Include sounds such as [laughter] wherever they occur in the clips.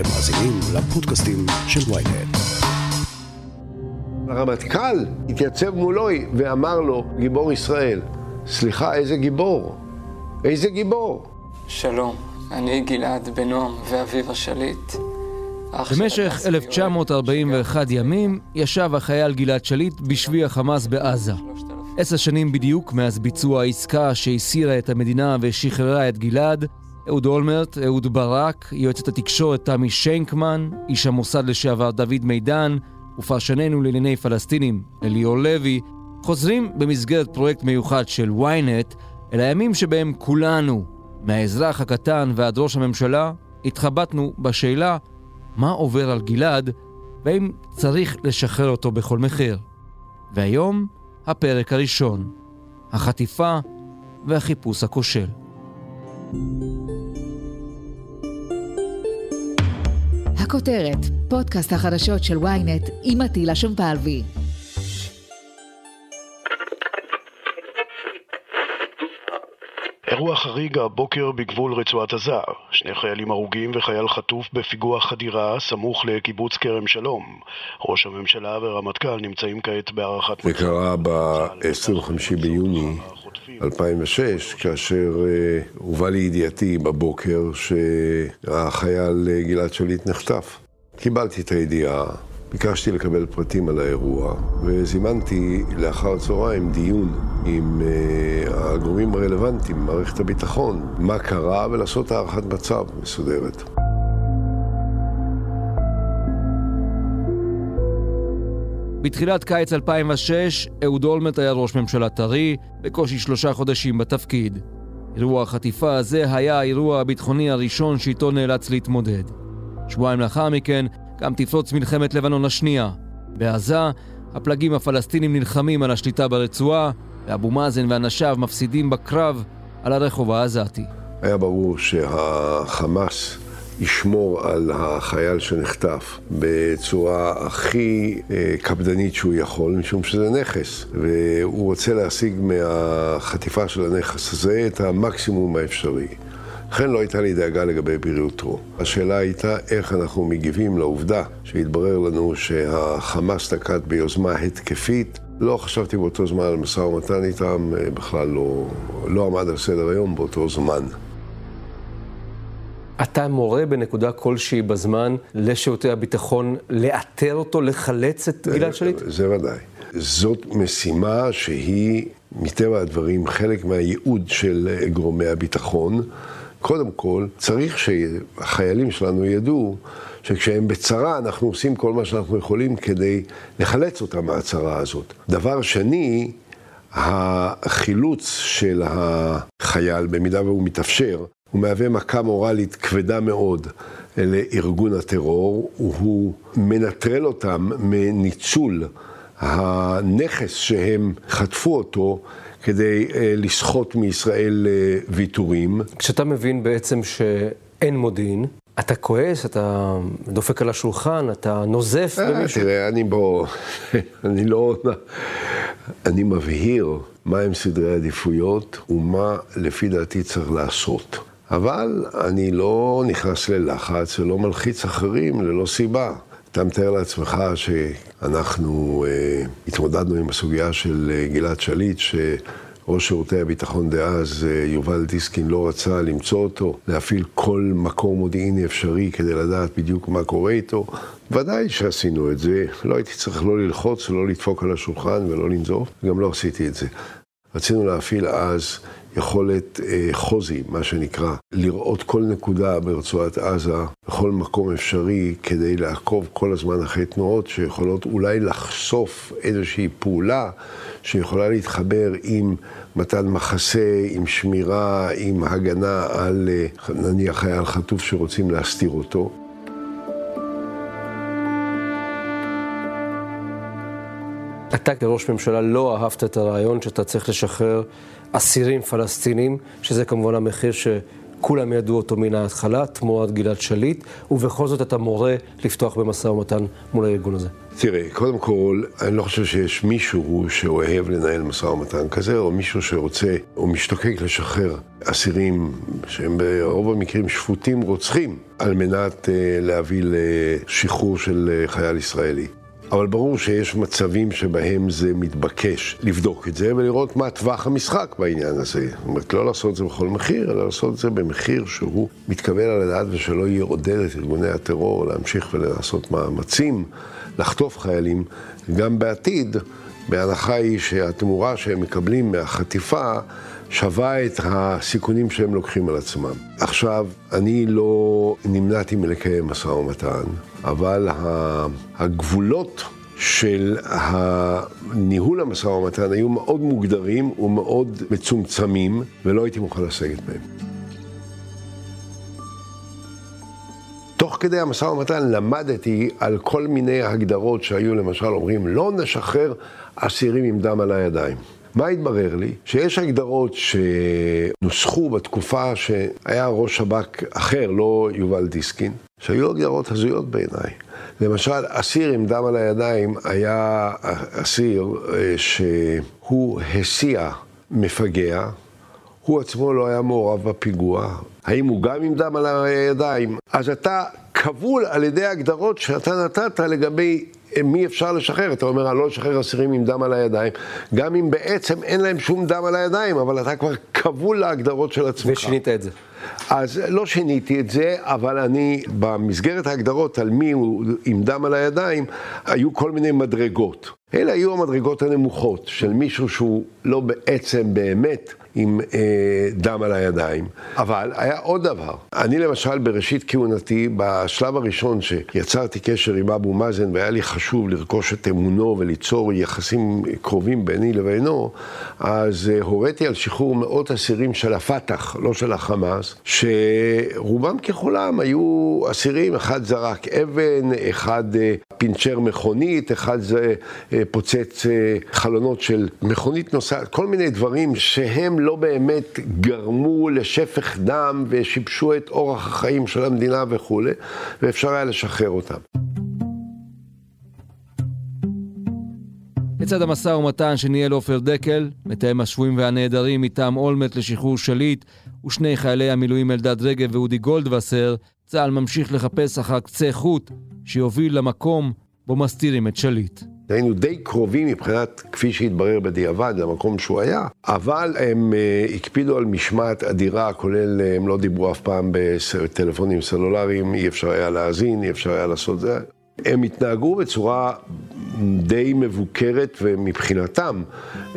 אתם מאזינים לפודקאסטים של ויינט. הרמטכ"ל התייצב מולו ואמר לו, גיבור ישראל, סליחה, איזה גיבור? איזה גיבור? שלום, אני גלעד בנועם ואביב השליט. במשך 1941 ימים ישב החייל גלעד שליט בשבי החמאס בעזה. עשר שנים בדיוק מאז ביצוע העסקה שהסירה את המדינה ושחררה את גלעד, אהוד אולמרט, אהוד ברק, יועצת התקשורת תמי שיינקמן, איש המוסד לשעבר דוד מידן, ופרשננו לענייני פלסטינים אליאור לוי, חוזרים במסגרת פרויקט מיוחד של ynet אל הימים שבהם כולנו, מהאזרח הקטן ועד ראש הממשלה, התחבטנו בשאלה מה עובר על גלעד והאם צריך לשחרר אותו בכל מחיר. והיום, הפרק הראשון, החטיפה והחיפוש הכושל. הכותרת, פודקאסט החדשות של ynet עם עטילה שומפלבי. אירוע חריג הבוקר בגבול רצועת עזה. שני חיילים הרוגים וחייל חטוף בפיגוע חדירה סמוך לקיבוץ כרם שלום. ראש הממשלה ורמטכ"ל נמצאים כעת בהערכת... זה קרה ב-25 ביוני 2006, כאשר uh, הובא לידיעתי בבוקר שהחייל uh, גלעד שליט נחטף. קיבלתי את הידיעה, ביקשתי לקבל פרטים על האירוע, וזימנתי לאחר צהריים דיון עם uh, הגורמים הרלוונטיים, מערכת הביטחון, מה קרה ולעשות הערכת מצב מסודרת. בתחילת קיץ 2006, אהוד אולמרט היה ראש ממשלה טרי, בקושי שלושה חודשים בתפקיד. אירוע החטיפה הזה היה האירוע הביטחוני הראשון שאיתו נאלץ להתמודד. שבועיים לאחר מכן גם תפרוץ מלחמת לבנון השנייה. בעזה, הפלגים הפלסטינים נלחמים על השליטה ברצועה, ואבו מאזן ואנשיו מפסידים בקרב על הרחוב העזתי. היה ברור שהחמאס ישמור על החייל שנחטף בצורה הכי אה, קפדנית שהוא יכול, משום שזה נכס, והוא רוצה להשיג מהחטיפה של הנכס הזה את המקסימום האפשרי. לכן לא הייתה לי דאגה לגבי בריאותו. השאלה הייתה איך אנחנו מגיבים לעובדה שהתברר לנו שהחמאס נקט ביוזמה התקפית. לא חשבתי באותו זמן על משא ומתן איתם, אה, בכלל לא, לא עמד על סדר היום באותו זמן. אתה מורה בנקודה כלשהי בזמן לשירותי הביטחון לאתר אותו, לחלץ את גלעד שליט? זה ודאי. זאת משימה שהיא, מטבע הדברים, חלק מהייעוד של גורמי הביטחון. קודם כל, צריך שהחיילים שלנו ידעו שכשהם בצרה, אנחנו עושים כל מה שאנחנו יכולים כדי לחלץ אותם מהצרה הזאת. דבר שני, החילוץ של החייל, במידה והוא מתאפשר, הוא מהווה מכה מורלית כבדה מאוד לארגון הטרור, הוא מנטרל אותם מניצול הנכס שהם חטפו אותו כדי אה, לסחוט מישראל אה, ויתורים. כשאתה מבין בעצם שאין מודיעין, אתה כועס, אתה דופק על השולחן, אתה נוזף אה, במישהו? תראה, אני בוא, [laughs] אני לא, אני מבהיר מהם סדרי העדיפויות ומה לפי דעתי צריך לעשות. אבל אני לא נכנס ללחץ ולא מלחיץ אחרים ללא סיבה. אתה מתאר לעצמך שאנחנו אה, התמודדנו עם הסוגיה של אה, גלעד שליט, שראש שירותי הביטחון דאז, אה, יובל דיסקין, לא רצה למצוא אותו, להפעיל כל מקור מודיעיני אפשרי כדי לדעת בדיוק מה קורה איתו. ודאי שעשינו את זה, לא הייתי צריך לא ללחוץ ולא לדפוק על השולחן ולא לנזוף, גם לא עשיתי את זה. רצינו להפעיל אז יכולת אה, חוזי, מה שנקרא, לראות כל נקודה ברצועת עזה, בכל מקום אפשרי, כדי לעקוב כל הזמן אחרי תנועות שיכולות אולי לחשוף איזושהי פעולה שיכולה להתחבר עם מתן מחסה, עם שמירה, עם הגנה על אה, נניח חייל חטוף שרוצים להסתיר אותו. אתה כראש ממשלה לא אהבת את הרעיון שאתה צריך לשחרר אסירים פלסטינים, שזה כמובן המחיר כולם ידעו אותו מן ההתחלה, תמורת גלעד שליט, ובכל זאת אתה מורה לפתוח במשא ומתן מול הארגון הזה. תראה, קודם כל, אני לא חושב שיש מישהו שאוהב לנהל משא ומתן כזה, או מישהו שרוצה, או משתוקק לשחרר אסירים שהם ברוב המקרים שפוטים רוצחים, על מנת uh, להביא לשחרור של uh, חייל ישראלי. אבל ברור שיש מצבים שבהם זה מתבקש לבדוק את זה ולראות מה טווח המשחק בעניין הזה. זאת אומרת, לא לעשות את זה בכל מחיר, אלא לעשות את זה במחיר שהוא מתקבל על הדעת ושלא יעודד את ארגוני הטרור להמשיך ולעשות מאמצים, לחטוף חיילים, גם בעתיד, בהנחה היא שהתמורה שהם מקבלים מהחטיפה שווה את הסיכונים שהם לוקחים על עצמם. עכשיו, אני לא נמנעתי מלקיים משא ומתן, אבל הגבולות של ניהול המשא ומתן היו מאוד מוגדרים ומאוד מצומצמים, ולא הייתי מוכן לסגת מהם. תוך כדי המשא ומתן למדתי על כל מיני הגדרות שהיו, למשל אומרים, לא נשחרר אסירים עם דם על הידיים. מה התברר לי? שיש הגדרות שנוסחו בתקופה שהיה ראש שב"כ אחר, לא יובל דיסקין, שהיו הגדרות הזויות בעיניי. למשל, אסיר עם דם על הידיים היה אסיר אה, שהוא הסיע מפגע, הוא עצמו לא היה מעורב בפיגוע, האם הוא גם עם דם על הידיים? אז אתה כבול על ידי הגדרות שאתה נתת לגבי מי אפשר לשחרר? אתה אומר, אני לא אשחרר אסירים עם דם על הידיים, גם אם בעצם אין להם שום דם על הידיים, אבל אתה כבר כבול להגדרות של עצמך. ושינית את זה. אז לא שיניתי את זה, אבל אני, במסגרת ההגדרות על מי הוא עם דם על הידיים, היו כל מיני מדרגות. אלה היו המדרגות הנמוכות של מישהו שהוא לא בעצם באמת עם אה, דם על הידיים. אבל היה עוד דבר. אני למשל בראשית כהונתי, בשלב הראשון שיצרתי קשר עם אבו מאזן והיה לי חשוב לרכוש את אמונו וליצור יחסים קרובים ביני לבינו, אז אה, הוריתי על שחרור מאות אסירים של הפת"ח, לא של החמאס, שרובם ככולם היו אסירים, אחד זרק אבן, אחד אה, פינצ'ר מכונית, אחד אה, פוצץ אה, חלונות של מכונית נוסעת, כל מיני דברים שהם לא באמת גרמו לשפך דם ושיבשו את אורח החיים של המדינה וכולי, ואפשר היה לשחרר אותם. לצד המשא ומתן שניהל עופר דקל, מתאם השבויים והנעדרים מטעם אולמרט לשחרור שליט, ושני חיילי המילואים אלדד רגב ואודי גולדווסר, צה"ל ממשיך לחפש אחר קצה חוט שיוביל למקום בו מסתירים את שליט. היינו די קרובים מבחינת, כפי שהתברר בדיעבד, למקום שהוא היה, אבל הם uh, הקפידו על משמעת אדירה, כולל, uh, הם לא דיברו אף פעם בטלפונים סלולריים, אי אפשר היה להאזין, אי אפשר היה לעשות זה. הם התנהגו בצורה די מבוקרת ומבחינתם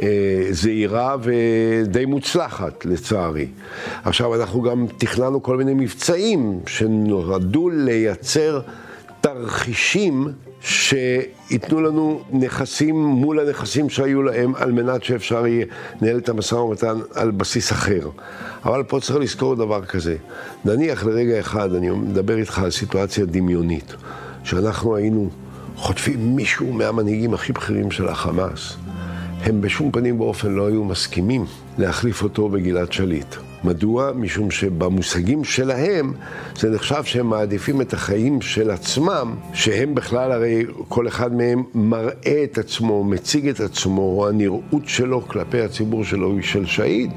אה, זהירה ודי מוצלחת, לצערי. עכשיו, אנחנו גם תכננו כל מיני מבצעים שנועדו לייצר תרחישים שייתנו לנו נכסים מול הנכסים שהיו להם על מנת שאפשר יהיה לנהל את המשא ומתן על בסיס אחר. אבל פה צריך לזכור דבר כזה. נניח לרגע אחד, אני מדבר איתך על סיטואציה דמיונית, שאנחנו היינו חוטפים מישהו מהמנהיגים הכי בכירים של החמאס, הם בשום פנים ואופן לא היו מסכימים להחליף אותו בגלעד שליט. מדוע? משום שבמושגים שלהם זה נחשב שהם מעדיפים את החיים של עצמם, שהם בכלל הרי כל אחד מהם מראה את עצמו, מציג את עצמו, או הנראות שלו כלפי הציבור שלו היא של שהיד.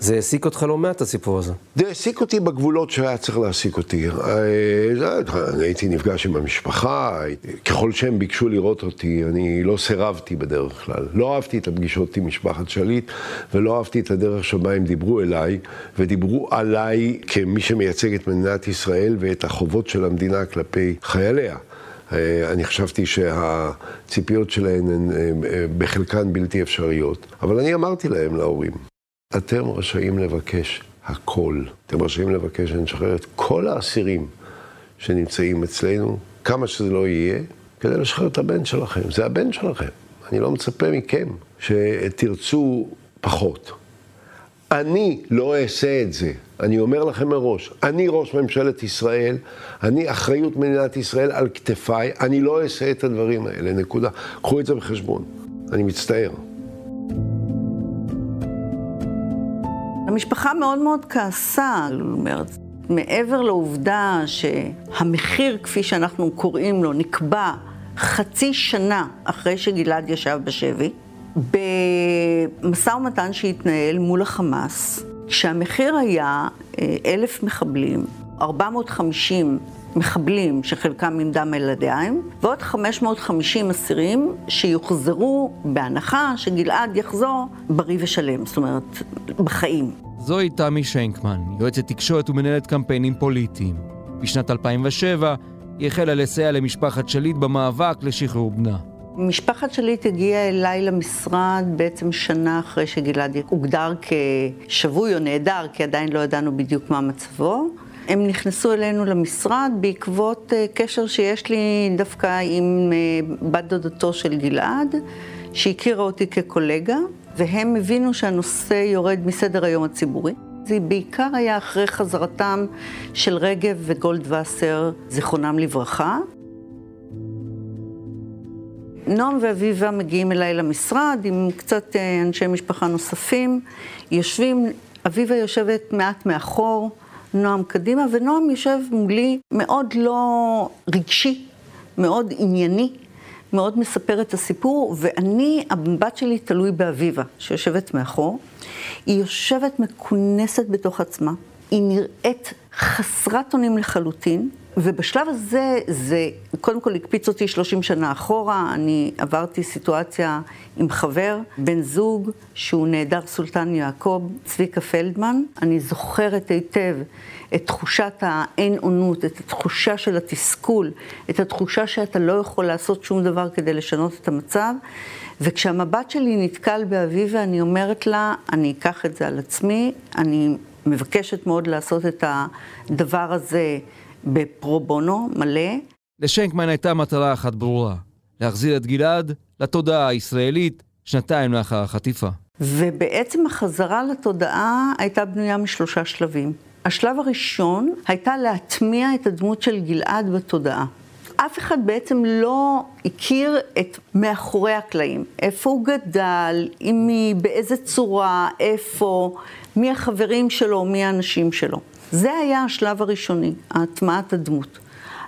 זה העסיק אותך לא מעט, הסיפור הזה. זה העסיק אותי בגבולות שהיה צריך להעסיק אותי. אה, אני הייתי נפגש עם המשפחה, ככל שהם ביקשו לראות אותי, אני לא סירבתי בדרך כלל. לא אהבתי את הפגישות עם משפחת שליט, ולא אהבתי את הדרך שבה הם דיברו אליי, ודיברו עליי כמי שמייצג את מדינת ישראל ואת החובות של המדינה כלפי חייליה. אה, אני חשבתי שהציפיות שלהן הן אה, בחלקן בלתי אפשריות, אבל אני אמרתי להם, להורים, אתם רשאים לבקש הכל. אתם רשאים לבקש שנשחרר את כל האסירים שנמצאים אצלנו, כמה שזה לא יהיה, כדי לשחרר את הבן שלכם. זה הבן שלכם. אני לא מצפה מכם שתרצו פחות. אני לא אעשה את זה. אני אומר לכם מראש, אני ראש ממשלת ישראל, אני אחריות מדינת ישראל על כתפיי, אני לא אעשה את הדברים האלה, נקודה. קחו את זה בחשבון. אני מצטער. המשפחה מאוד מאוד כעסה, זאת אומרת, מעבר לעובדה שהמחיר, כפי שאנחנו קוראים לו, נקבע חצי שנה אחרי שגלעד ישב בשבי, במשא ומתן שהתנהל מול החמאס, כשהמחיר היה אה, אלף מחבלים, 450 מחבלים שחלקם עם דם על הידיים, ועוד 550 אסירים שיוחזרו בהנחה שגלעד יחזור בריא ושלם, זאת אומרת, בחיים. זוהי תמי שיינקמן, יועצת תקשורת ומנהלת קמפיינים פוליטיים. בשנת 2007 היא החלה לסייע למשפחת שליט במאבק לשחרור בנה. משפחת שליט הגיעה אליי למשרד בעצם שנה אחרי שגלעד הוגדר כשבוי או נעדר, כי עדיין לא ידענו בדיוק מה מצבו. הם נכנסו אלינו למשרד בעקבות אה, קשר שיש לי דווקא עם אה, בת דודתו של גלעד, שהכירה אותי כקולגה, והם הבינו שהנושא יורד מסדר היום הציבורי. זה בעיקר היה אחרי חזרתם של רגב וגולדווסר, זיכרונם לברכה. נועם ואביבה מגיעים אליי למשרד עם קצת אה, אנשי משפחה נוספים, יושבים, אביבה יושבת מעט מאחור, נועם קדימה, ונועם יושב מולי מאוד לא רגשי, מאוד ענייני, מאוד מספר את הסיפור, ואני, המבט שלי תלוי באביבה, שיושבת מאחור. היא יושבת מכונסת בתוך עצמה, היא נראית חסרת אונים לחלוטין, ובשלב הזה, זה קודם כל הקפיץ אותי 30 שנה אחורה, אני עברתי סיטואציה עם חבר, בן זוג, שהוא נעדר סולטן יעקב, צביקה פלדמן. אני זוכרת היטב את תחושת האין אונות, את התחושה של התסכול, את התחושה שאתה לא יכול לעשות שום דבר כדי לשנות את המצב. וכשהמבט שלי נתקל באביבה, אני אומרת לה, אני אקח את זה על עצמי, אני מבקשת מאוד לעשות את הדבר הזה. בפרו בונו מלא. לשנקמן הייתה מטרה אחת ברורה, להחזיר את גלעד לתודעה הישראלית שנתיים לאחר החטיפה. ובעצם החזרה לתודעה הייתה בנויה משלושה שלבים. השלב הראשון הייתה להטמיע את הדמות של גלעד בתודעה. אף אחד בעצם לא הכיר את מאחורי הקלעים. איפה הוא גדל, עם מי, באיזה צורה, איפה, מי החברים שלו, מי האנשים שלו. זה היה השלב הראשוני, הטמעת הדמות.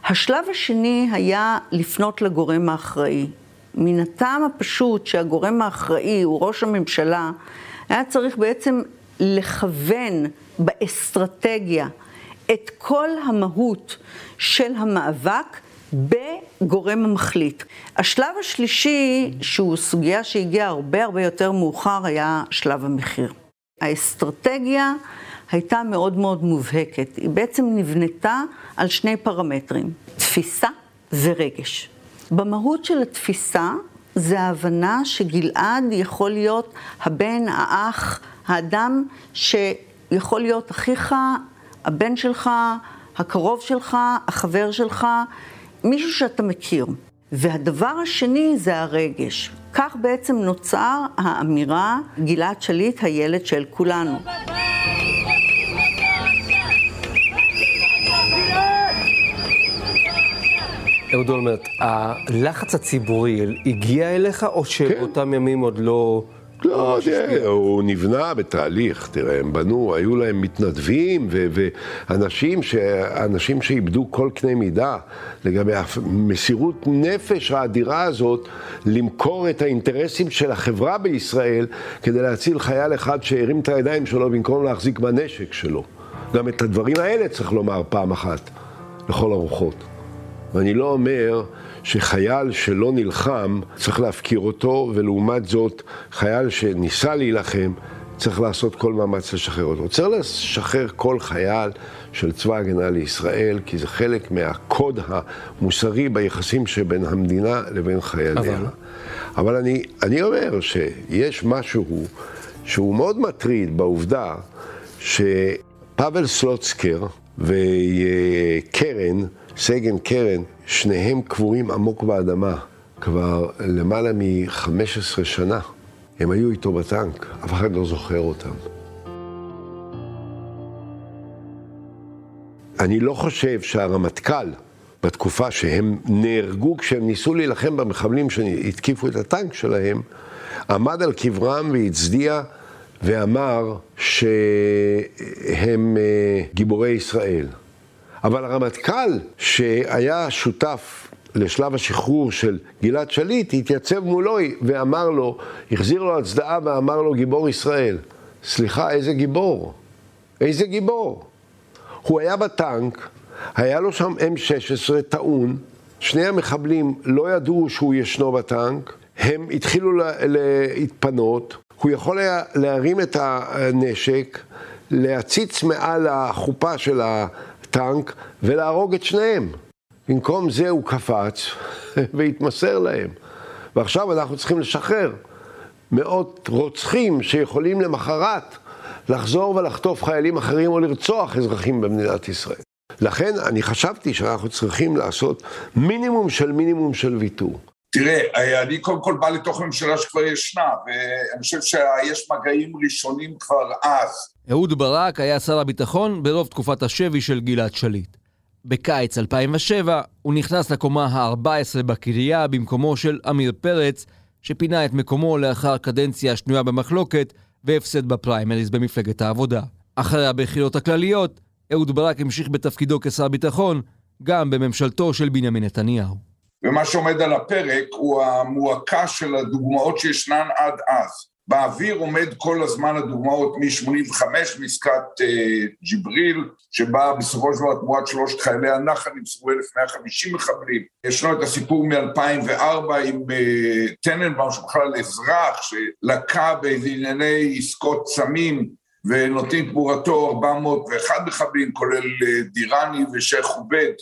השלב השני היה לפנות לגורם האחראי. מן הטעם הפשוט שהגורם האחראי הוא ראש הממשלה, היה צריך בעצם לכוון באסטרטגיה את כל המהות של המאבק בגורם המחליט. השלב השלישי, שהוא סוגיה שהגיעה הרבה הרבה יותר מאוחר, היה שלב המחיר. האסטרטגיה הייתה מאוד מאוד מובהקת. היא בעצם נבנתה על שני פרמטרים, תפיסה ורגש. במהות של התפיסה זה ההבנה שגלעד יכול להיות הבן, האח, האדם שיכול להיות אחיך, הבן שלך, הקרוב שלך, החבר שלך, מישהו שאתה מכיר. והדבר השני זה הרגש. כך בעצם נוצר האמירה, גלעד שליט, הילד של כולנו. אהוד אולמרט, הלחץ הציבורי הגיע אליך, או שבאותם כן. ימים עוד לא... לא, תראה, הוא נבנה בתהליך, תראה, הם בנו, היו להם מתנדבים ואנשים ש... אנשים שאיבדו כל קנה מידה לגבי המסירות נפש האדירה הזאת למכור את האינטרסים של החברה בישראל כדי להציל חייל אחד שהרים את הידיים שלו במקום להחזיק בנשק שלו. גם את הדברים האלה צריך לומר פעם אחת, לכל הרוחות. ואני לא אומר שחייל שלא נלחם צריך להפקיר אותו, ולעומת זאת חייל שניסה להילחם צריך לעשות כל מאמץ לשחרר אותו. צריך לשחרר כל חייל של צבא ההגנה לישראל, כי זה חלק מהקוד המוסרי ביחסים שבין המדינה לבין חייליה. אבל, אבל אני, אני אומר שיש משהו שהוא מאוד מטריד בעובדה שפאבל סלוצקר וקרן סגן קרן, שניהם קבורים עמוק באדמה כבר למעלה מ-15 שנה. הם היו איתו בטנק, אף אחד לא זוכר אותם. אני לא חושב שהרמטכ"ל, בתקופה שהם נהרגו כשהם ניסו להילחם במחבלים שהתקיפו את הטנק שלהם, עמד על קברם והצדיע ואמר שהם אה, גיבורי ישראל. אבל הרמטכ"ל, שהיה שותף לשלב השחרור של גלעד שליט, התייצב מולו ואמר לו, החזיר לו הצדעה ואמר לו, גיבור ישראל. סליחה, איזה גיבור? איזה גיבור? הוא היה בטנק, היה לו שם M16 טעון, שני המחבלים לא ידעו שהוא ישנו בטנק, הם התחילו להתפנות, הוא יכול היה להרים את הנשק, להציץ מעל החופה של הטנק ולהרוג את שניהם. במקום זה הוא קפץ [laughs] והתמסר להם. ועכשיו אנחנו צריכים לשחרר מאות רוצחים שיכולים למחרת לחזור ולחטוף חיילים אחרים או לרצוח אזרחים במדינת ישראל. לכן אני חשבתי שאנחנו צריכים לעשות מינימום של מינימום של ויתור. תראה, אני קודם כל בא לתוך ממשלה שכבר ישנה, ואני חושב שיש מגעים ראשונים כבר אז. אהוד ברק היה שר הביטחון ברוב תקופת השבי של גלעד שליט. בקיץ 2007 הוא נכנס לקומה ה-14 בקריה במקומו של עמיר פרץ, שפינה את מקומו לאחר קדנציה שנויה במחלוקת והפסד בפריימריז במפלגת העבודה. אחרי הבחירות הכלליות, אהוד ברק המשיך בתפקידו כשר ביטחון, גם בממשלתו של בנימין נתניהו. ומה שעומד על הפרק הוא המועקה של הדוגמאות שישנן עד אז. באוויר עומד כל הזמן הדוגמאות מ-85 מעסקת אה, ג'יבריל, שבה בסופו של דבר תמורת שלושת חיילי הנחל נמסרו 1,150 מחבלים. ישנו את הסיפור מ-2004 עם אה, טננבאום, שבכלל אזרח, שלקה באיזה ענייני עסקות סמים, ונותנים תמורתו 401 מחבלים, כולל אה, דיראני ושייח' עובד,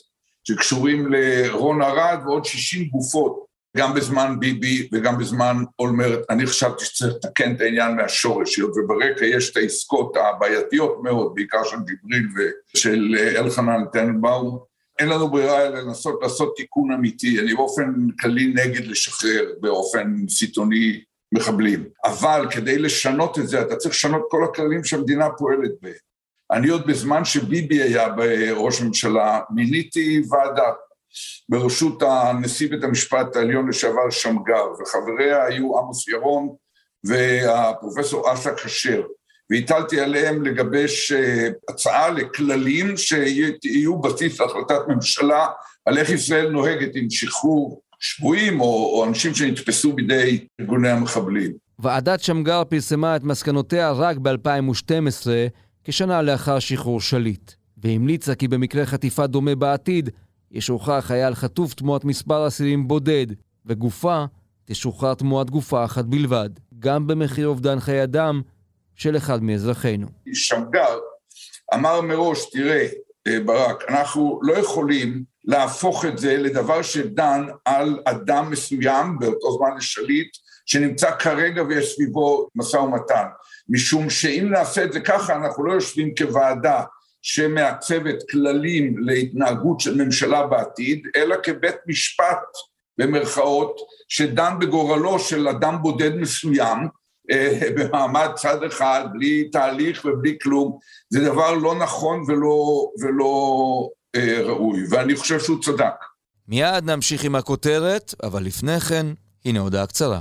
שקשורים לרון ארד, ועוד 60 גופות. גם בזמן ביבי וגם בזמן אולמרט, אני חשבתי שצריך לתקן את העניין מהשורש, היות וברקע יש את העסקות הבעייתיות מאוד, בעיקר של ג'יבריל ושל אלחנן טננבאום. אין לנו ברירה אלא לנסות לעשות תיקון אמיתי. אני באופן כללי נגד לשחרר באופן סיטוני מחבלים. אבל כדי לשנות את זה, אתה צריך לשנות כל הכללים שהמדינה פועלת בהם. אני עוד בזמן שביבי היה ראש ממשלה, מיניתי ועדה בראשות הנשיא בית המשפט העליון לשעבר שמגר, וחבריה היו עמוס ירון והפרופסור אסא כשר, והטלתי עליהם לגבש אה, הצעה לכללים שיהיו בסיס להחלטת ממשלה על איך ישראל נוהגת עם שחרור שבויים או, או אנשים שנתפסו בידי ארגוני המחבלים. ועדת שמגר פרסמה את מסקנותיה רק ב-2012, כשנה לאחר שחרור שליט, והמליצה כי במקרה חטיפה דומה בעתיד, ישוחרר חייל חטוף תמורת מספר אסירים בודד, וגופה תשוחרר תמורת גופה אחת בלבד, גם במחיר אובדן חיי אדם של אחד מאזרחינו. שמגר אמר מראש, תראה, אה, ברק, אנחנו לא יכולים להפוך את זה לדבר שדן על אדם מסוים, באותו זמן לשליט, שנמצא כרגע ויש סביבו משא ומתן. משום שאם נעשה את זה ככה, אנחנו לא יושבים כוועדה שמעצבת כללים להתנהגות של ממשלה בעתיד, אלא כבית משפט במרכאות, שדן בגורלו של אדם בודד מסוים, אה, [laughs] במעמד צד אחד, בלי תהליך ובלי כלום, זה דבר לא נכון ולא, ולא אה, ראוי, ואני חושב שהוא צדק. מיד נמשיך עם הכותרת, אבל לפני כן, הנה הודעה קצרה.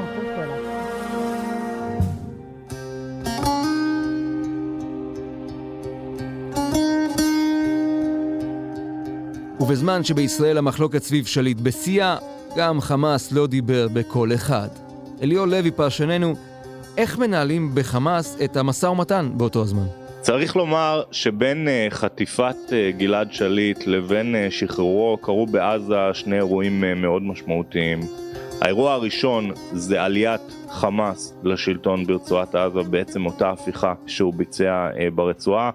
ובזמן שבישראל המחלוקת סביב שליט בשיאה, גם חמאס לא דיבר בקול אחד. אליאור לוי פרשננו, איך מנהלים בחמאס את המשא ומתן באותו הזמן? צריך לומר שבין אה, חטיפת אה, גלעד שליט לבין אה, שחרורו קרו בעזה שני אירועים מאוד משמעותיים. האירוע הראשון זה עליית חמאס לשלטון ברצועת עזה, בעצם אותה הפיכה שהוא ביצע ברצועה.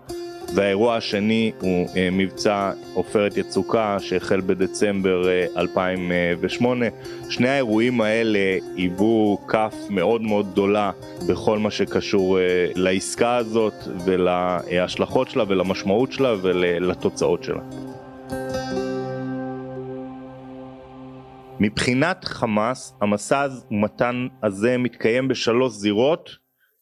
והאירוע השני הוא אה, מבצע עופרת יצוקה שהחל בדצמבר 2008. שני האירועים האלה היוו כף מאוד מאוד גדולה בכל מה שקשור לעסקה הזאת ולהשלכות שלה ולמשמעות שלה ולתוצאות שלה. מבחינת חמאס, המשא ומתן הזה מתקיים בשלוש זירות,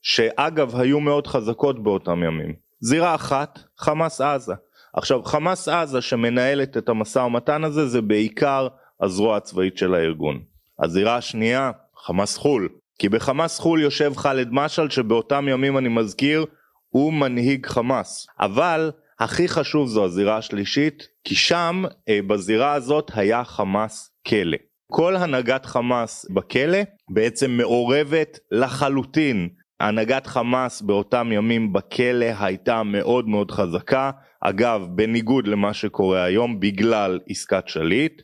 שאגב היו מאוד חזקות באותם ימים. זירה אחת, חמאס עזה. עכשיו, חמאס עזה שמנהלת את המשא ומתן הזה זה בעיקר הזרוע הצבאית של הארגון. הזירה השנייה, חמאס חו"ל. כי בחמאס חו"ל יושב ח'אלד משעל שבאותם ימים אני מזכיר, הוא מנהיג חמאס. אבל הכי חשוב זו הזירה השלישית, כי שם, אה, בזירה הזאת, היה חמאס כלא. כל הנהגת חמאס בכלא בעצם מעורבת לחלוטין. הנהגת חמאס באותם ימים בכלא הייתה מאוד מאוד חזקה, אגב בניגוד למה שקורה היום בגלל עסקת שליט.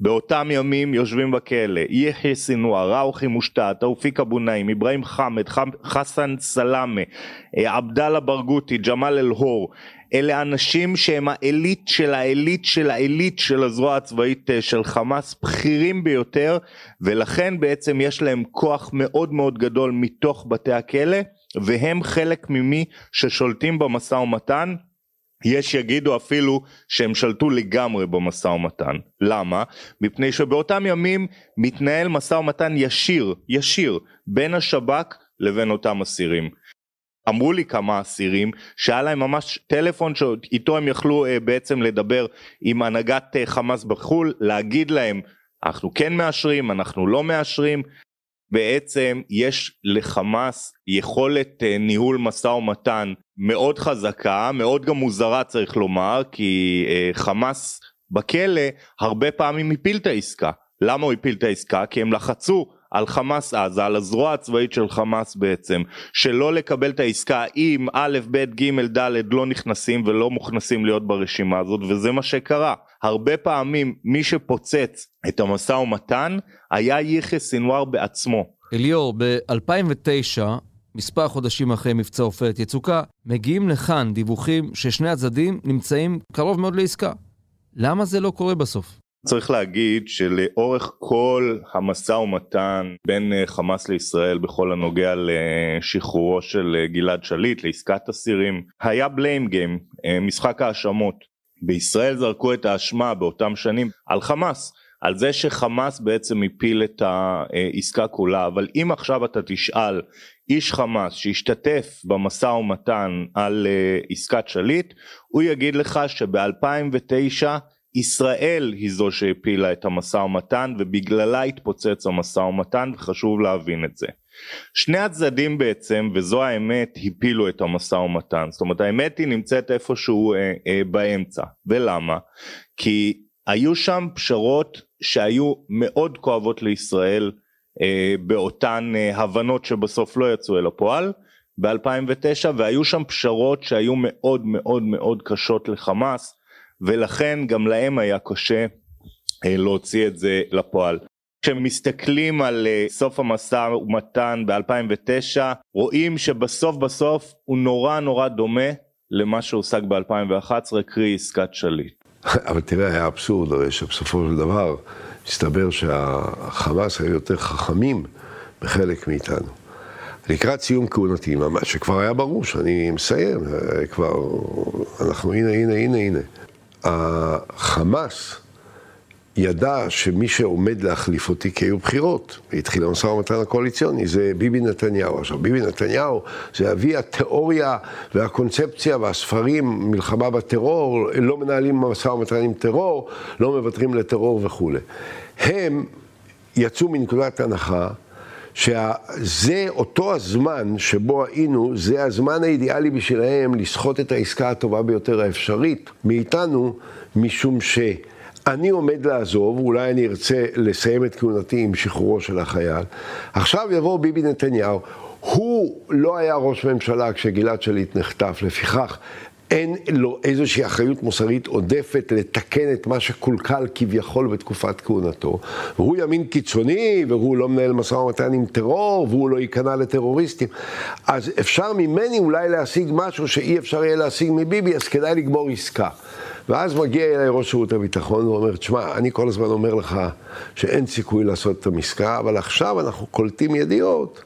באותם ימים יושבים בכלא יחיא סינואר, ראוכי מושתת, תאופיק אבו נעים, אברהים חמד, חסן סלאמה, אה, עבדאללה ברגותי, ג'מאל אל-הור, אלה אנשים שהם העילית של העילית של העילית של הזרוע הצבאית אה, של חמאס, בכירים ביותר, ולכן בעצם יש להם כוח מאוד מאוד גדול מתוך בתי הכלא, והם חלק ממי ששולטים במשא ומתן. יש יגידו אפילו שהם שלטו לגמרי במשא ומתן. למה? מפני שבאותם ימים מתנהל משא ומתן ישיר, ישיר, בין השב"כ לבין אותם אסירים. אמרו לי כמה אסירים שהיה להם ממש טלפון שאיתו הם יכלו uh, בעצם לדבר עם הנהגת uh, חמאס בחו"ל, להגיד להם אנחנו כן מאשרים, אנחנו לא מאשרים, בעצם יש לחמאס יכולת uh, ניהול משא ומתן מאוד חזקה, מאוד גם מוזרה צריך לומר, כי uh, חמאס בכלא הרבה פעמים הפיל את העסקה. למה הוא הפיל את העסקה? כי הם לחצו על חמאס עזה, על הזרוע הצבאית של חמאס בעצם, שלא לקבל את העסקה אם א', ב', ג', ד' לא נכנסים ולא מוכנסים להיות ברשימה הזאת, וזה מה שקרה. הרבה פעמים מי שפוצץ את המשא ומתן היה יחיא סינואר בעצמו. אליאור, ב-2009, מספר חודשים אחרי מבצע עופרת יצוקה, מגיעים לכאן דיווחים ששני הצדדים נמצאים קרוב מאוד לעסקה. למה זה לא קורה בסוף? צריך להגיד שלאורך כל המשא ומתן בין אה, חמאס לישראל בכל הנוגע לשחרורו של אה, גלעד שליט לעסקת אסירים היה בליים גיים אה, משחק האשמות. בישראל זרקו את האשמה באותם שנים על חמאס על זה שחמאס בעצם הפיל את העסקה כולה. אבל אם עכשיו אתה תשאל איש חמאס שהשתתף במשא ומתן על עסקת שליט הוא יגיד לך שב-2009 ישראל היא זו שהפילה את המשא ומתן ובגללה התפוצץ המשא ומתן וחשוב להבין את זה. שני הצדדים בעצם וזו האמת הפילו את המשא ומתן זאת אומרת האמת היא נמצאת איפשהו אה, אה, באמצע ולמה? כי היו שם פשרות שהיו מאוד כואבות לישראל אה, באותן אה, הבנות שבסוף לא יצאו אל הפועל ב-2009 והיו שם פשרות שהיו מאוד מאוד מאוד קשות לחמאס ולכן גם להם היה קשה אה, להוציא את זה לפועל. כשמסתכלים על אה, סוף המשא ומתן ב-2009 רואים שבסוף בסוף הוא נורא נורא דומה למה שהושג ב-2011 קרי עסקת שליט. [laughs] אבל תראה היה אבסורד הרי שבסופו של דבר מסתבר שהחמאס היו יותר חכמים בחלק מאיתנו. לקראת סיום כהונתי ממש, שכבר היה ברור שאני מסיים, אה, כבר אנחנו הנה הנה הנה הנה החמאס ידע שמי שעומד להחליף אותי, כי היו בחירות, והתחיל המשא ומתן הקואליציוני, זה ביבי נתניהו. עכשיו, ביבי נתניהו זה אבי התיאוריה והקונספציה והספרים, מלחמה בטרור, לא מנהלים משא ומתן עם טרור, לא מוותרים לטרור וכולי. הם יצאו מנקודת הנחה שזה אותו הזמן שבו היינו, זה הזמן האידיאלי בשבילהם לסחוט את העסקה הטובה ביותר האפשרית מאיתנו, משום שאני עומד לעזוב, אולי אני ארצה לסיים את כהונתי עם שחרורו של החייל. עכשיו יבוא ביבי נתניהו, הוא לא היה ראש ממשלה כשגלעד שליט נחטף, לפיכך אין לו איזושהי אחריות מוסרית עודפת לתקן את מה שקולקל כביכול בתקופת כהונתו. והוא ימין קיצוני, והוא לא מנהל משא ומתן עם טרור, והוא לא ייכנע לטרוריסטים. אז אפשר ממני אולי להשיג משהו שאי אפשר יהיה להשיג מביבי, אז כדאי לגמור עסקה. ואז מגיע אליי ראש שירות הביטחון ואומר, תשמע, אני כל הזמן אומר לך שאין סיכוי לעשות את המסקה, אבל עכשיו אנחנו קולטים ידיעות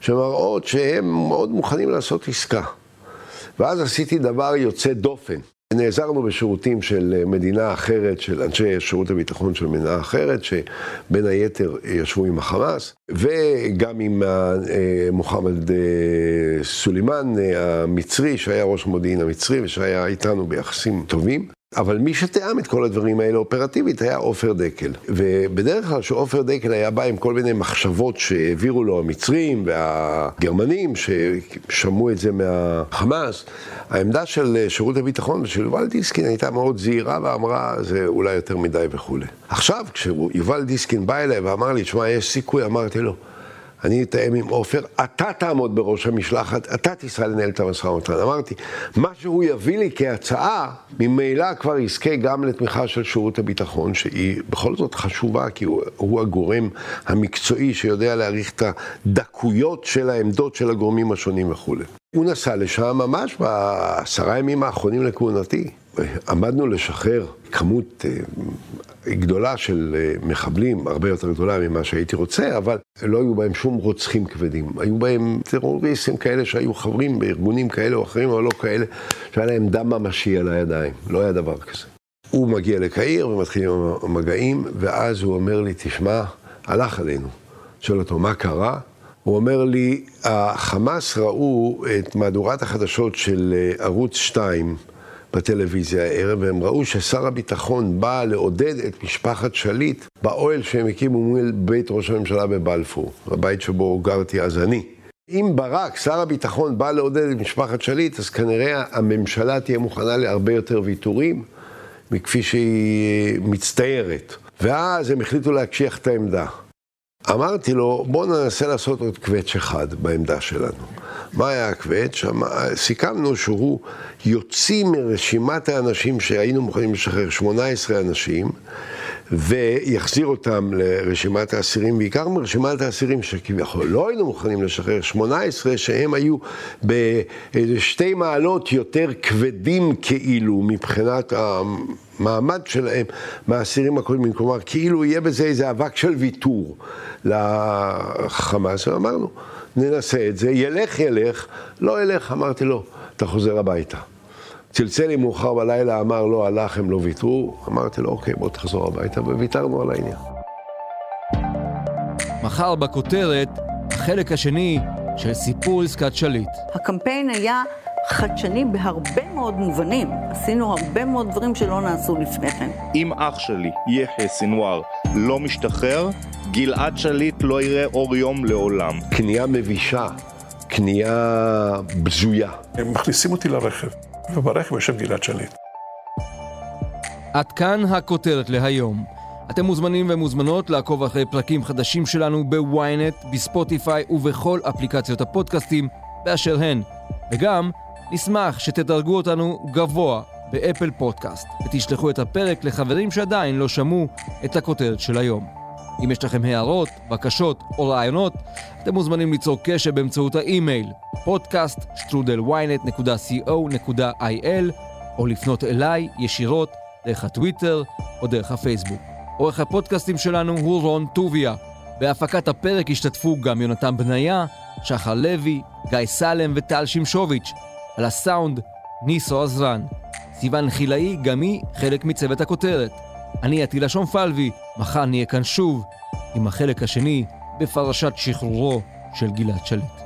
שמראות שהם מאוד מוכנים לעשות עסקה. ואז עשיתי דבר יוצא דופן. נעזרנו בשירותים של מדינה אחרת, של אנשי שירות הביטחון של מדינה אחרת, שבין היתר ישבו עם החמאס, וגם עם אה, מוחמד אה, סולימאן המצרי, שהיה ראש המודיעין המצרי ושהיה איתנו ביחסים טובים. אבל מי שתיאם את כל הדברים האלה אופרטיבית היה עופר דקל. ובדרך כלל כשעופר דקל היה בא עם כל מיני מחשבות שהעבירו לו המצרים והגרמנים, ששמעו את זה מהחמאס, העמדה של שירות הביטחון ושל יובל דיסקין הייתה מאוד זהירה ואמרה, זה אולי יותר מדי וכולי. עכשיו, כשיובל דיסקין בא אליי ואמר לי, תשמע, יש סיכוי, אמרתי לו, אני אתאם עם עופר, אתה תעמוד בראש המשלחת, אתה תיסע לנהל את המשא ומתן. אמרתי, מה שהוא יביא לי כהצעה, ממילא כבר יזכה גם לתמיכה של שירות הביטחון, שהיא בכל זאת חשובה, כי הוא, הוא הגורם המקצועי שיודע להעריך את הדקויות של העמדות של הגורמים השונים וכולי. הוא נסע לשם ממש בעשרה ימים האחרונים לכהונתי. עמדנו לשחרר כמות אה, גדולה של אה, מחבלים, הרבה יותר גדולה ממה שהייתי רוצה, אבל לא היו בהם שום רוצחים כבדים. היו בהם טרוריסטים כאלה שהיו חברים בארגונים כאלה או אחרים, אבל לא כאלה שהיה להם דם ממשי על הידיים. לא היה דבר כזה. הוא מגיע לקהיר ומתחילים המגעים, ואז הוא אומר לי, תשמע, הלך עלינו. שואל אותו, מה קרה? הוא אומר לי, החמאס ראו את מהדורת החדשות של אה, ערוץ 2, בטלוויזיה הערב, והם ראו ששר הביטחון בא לעודד את משפחת שליט באוהל שהם הקימו מול בית ראש הממשלה בבלפור, הבית שבו גרתי אז אני. אם ברק, שר הביטחון, בא לעודד את משפחת שליט, אז כנראה הממשלה תהיה מוכנה להרבה יותר ויתורים מכפי שהיא מצטיירת. ואז הם החליטו להקשיח את העמדה. אמרתי לו, בוא ננסה לעשות עוד קווץ' אחד בעמדה שלנו. מה היה הקווץ'? סיכמנו שהוא יוציא מרשימת האנשים שהיינו מוכנים לשחרר 18 אנשים ויחזיר אותם לרשימת האסירים, בעיקר מרשימת האסירים שכביכול לא היינו מוכנים לשחרר 18, שהם היו בשתי מעלות יותר כבדים כאילו מבחינת המעמד שלהם מהאסירים הקודמים, כלומר כאילו יהיה בזה איזה אבק של ויתור לחמאס, ואמרנו, ננסה את זה, ילך ילך, לא ילך, אמרתי לו, אתה חוזר הביתה. צלצל לי מאוחר בלילה, אמר לא הלך, הם לא ויתרו. אמרתי לו, אוקיי, בוא תחזור הביתה, וויתרנו על העניין. מחר בכותרת, החלק השני של סיפור עסקת שליט. הקמפיין היה חדשני בהרבה מאוד מובנים. עשינו הרבה מאוד דברים שלא נעשו לפני כן. אם אח שלי, יחיא סינואר, לא משתחרר, גלעד שליט לא יראה אור יום לעולם. קנייה מבישה, קנייה בזויה. הם מכניסים אותי לרכב. וברכב יושב גלעד שליט. עד כאן הכותרת להיום. אתם מוזמנים ומוזמנות לעקוב אחרי פרקים חדשים שלנו בוויינט, בספוטיפיי ובכל אפליקציות הפודקאסטים באשר הן. וגם, נשמח שתדרגו אותנו גבוה באפל פודקאסט, ותשלחו את הפרק לחברים שעדיין לא שמעו את הכותרת של היום. אם יש לכם הערות, בקשות או רעיונות, אתם מוזמנים ליצור קשר באמצעות האימייל podcaststrudelynet.co.il או לפנות אליי ישירות דרך הטוויטר או דרך הפייסבוק. עורך הפודקאסטים שלנו הוא רון טוביה. בהפקת הפרק השתתפו גם יונתן בניה, שחר לוי, גיא סלם וטל שמשוביץ'. על הסאונד, ניסו עזרן. סיוון חילאי, גם היא חלק מצוות הכותרת. אני עטילה שומפלבי, מחר נהיה כאן שוב עם החלק השני בפרשת שחרורו של גלעד שליט.